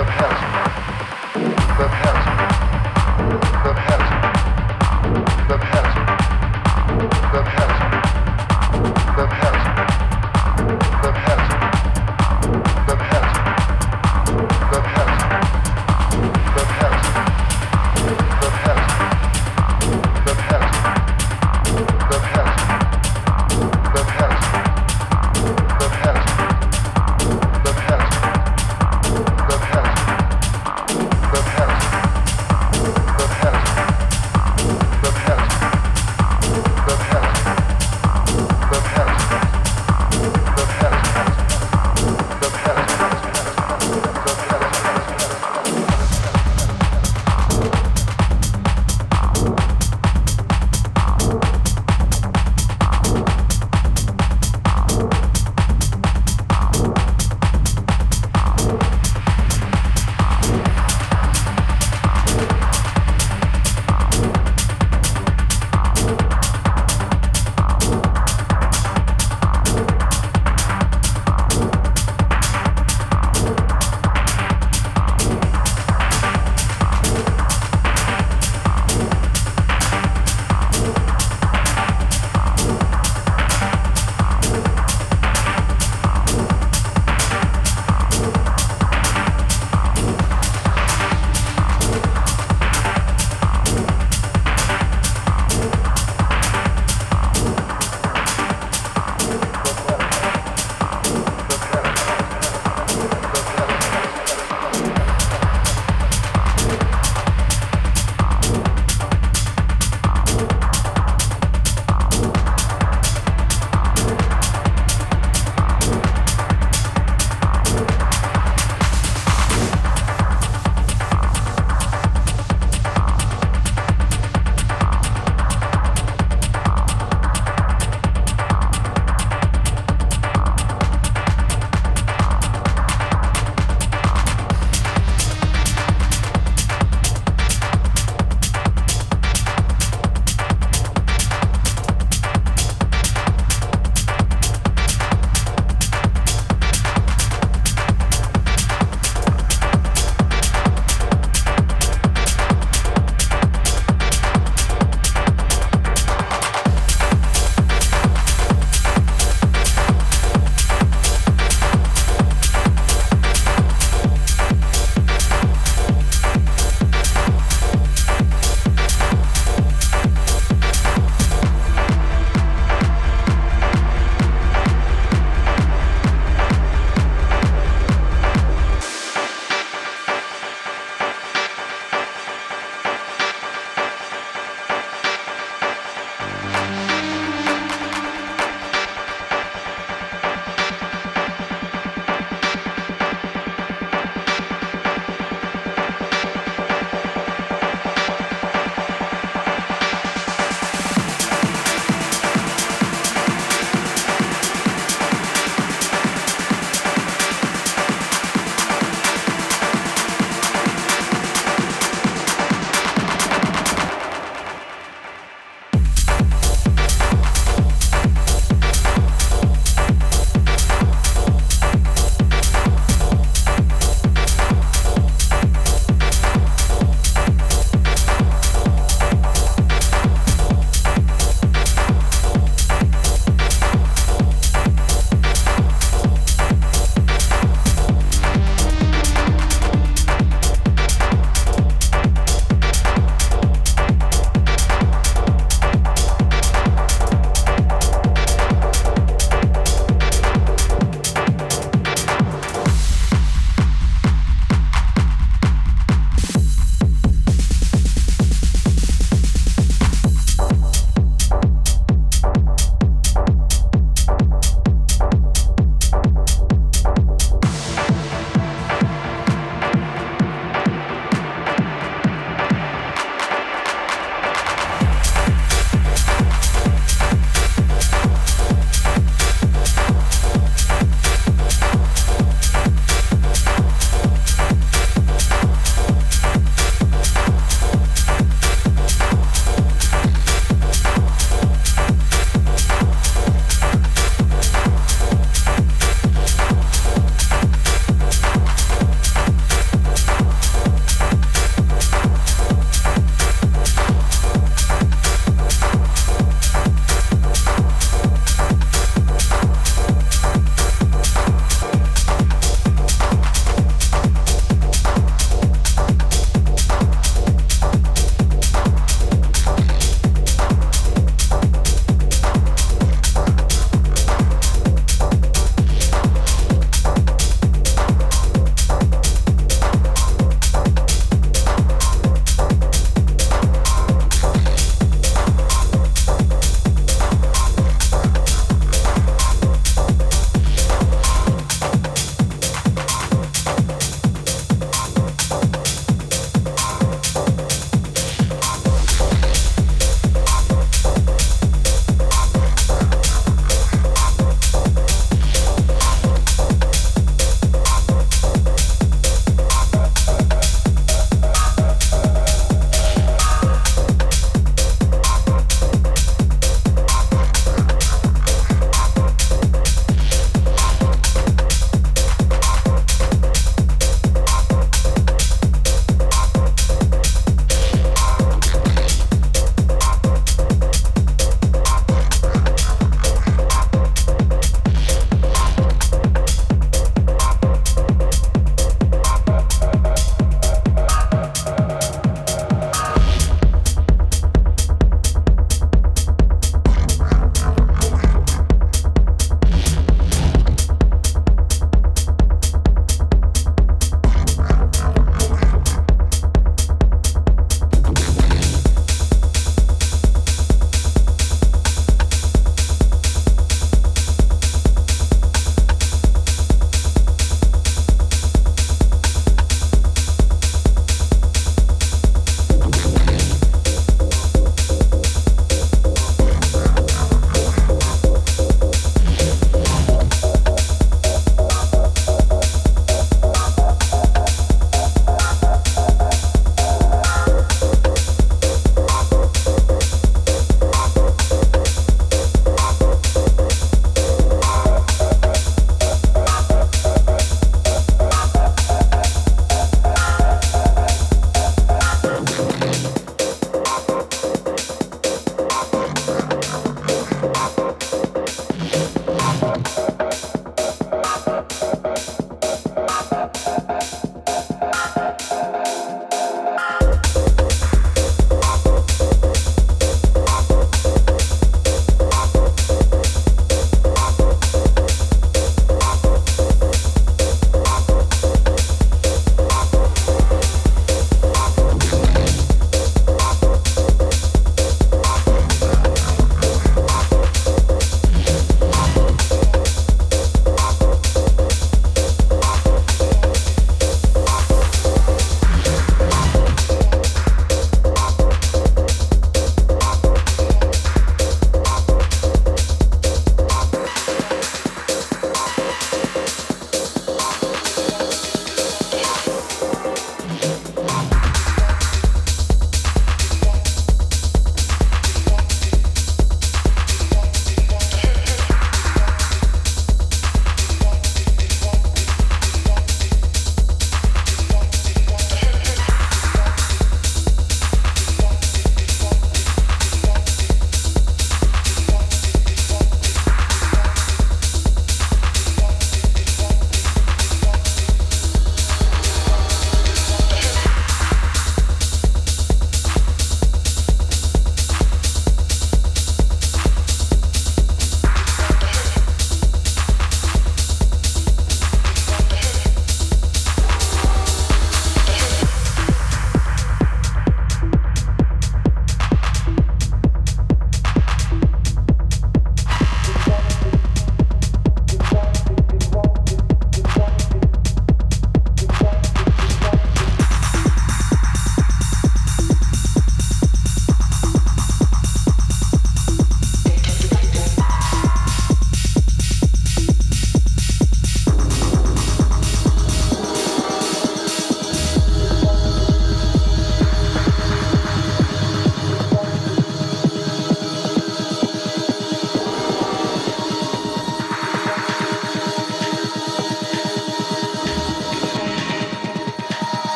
the has me, has.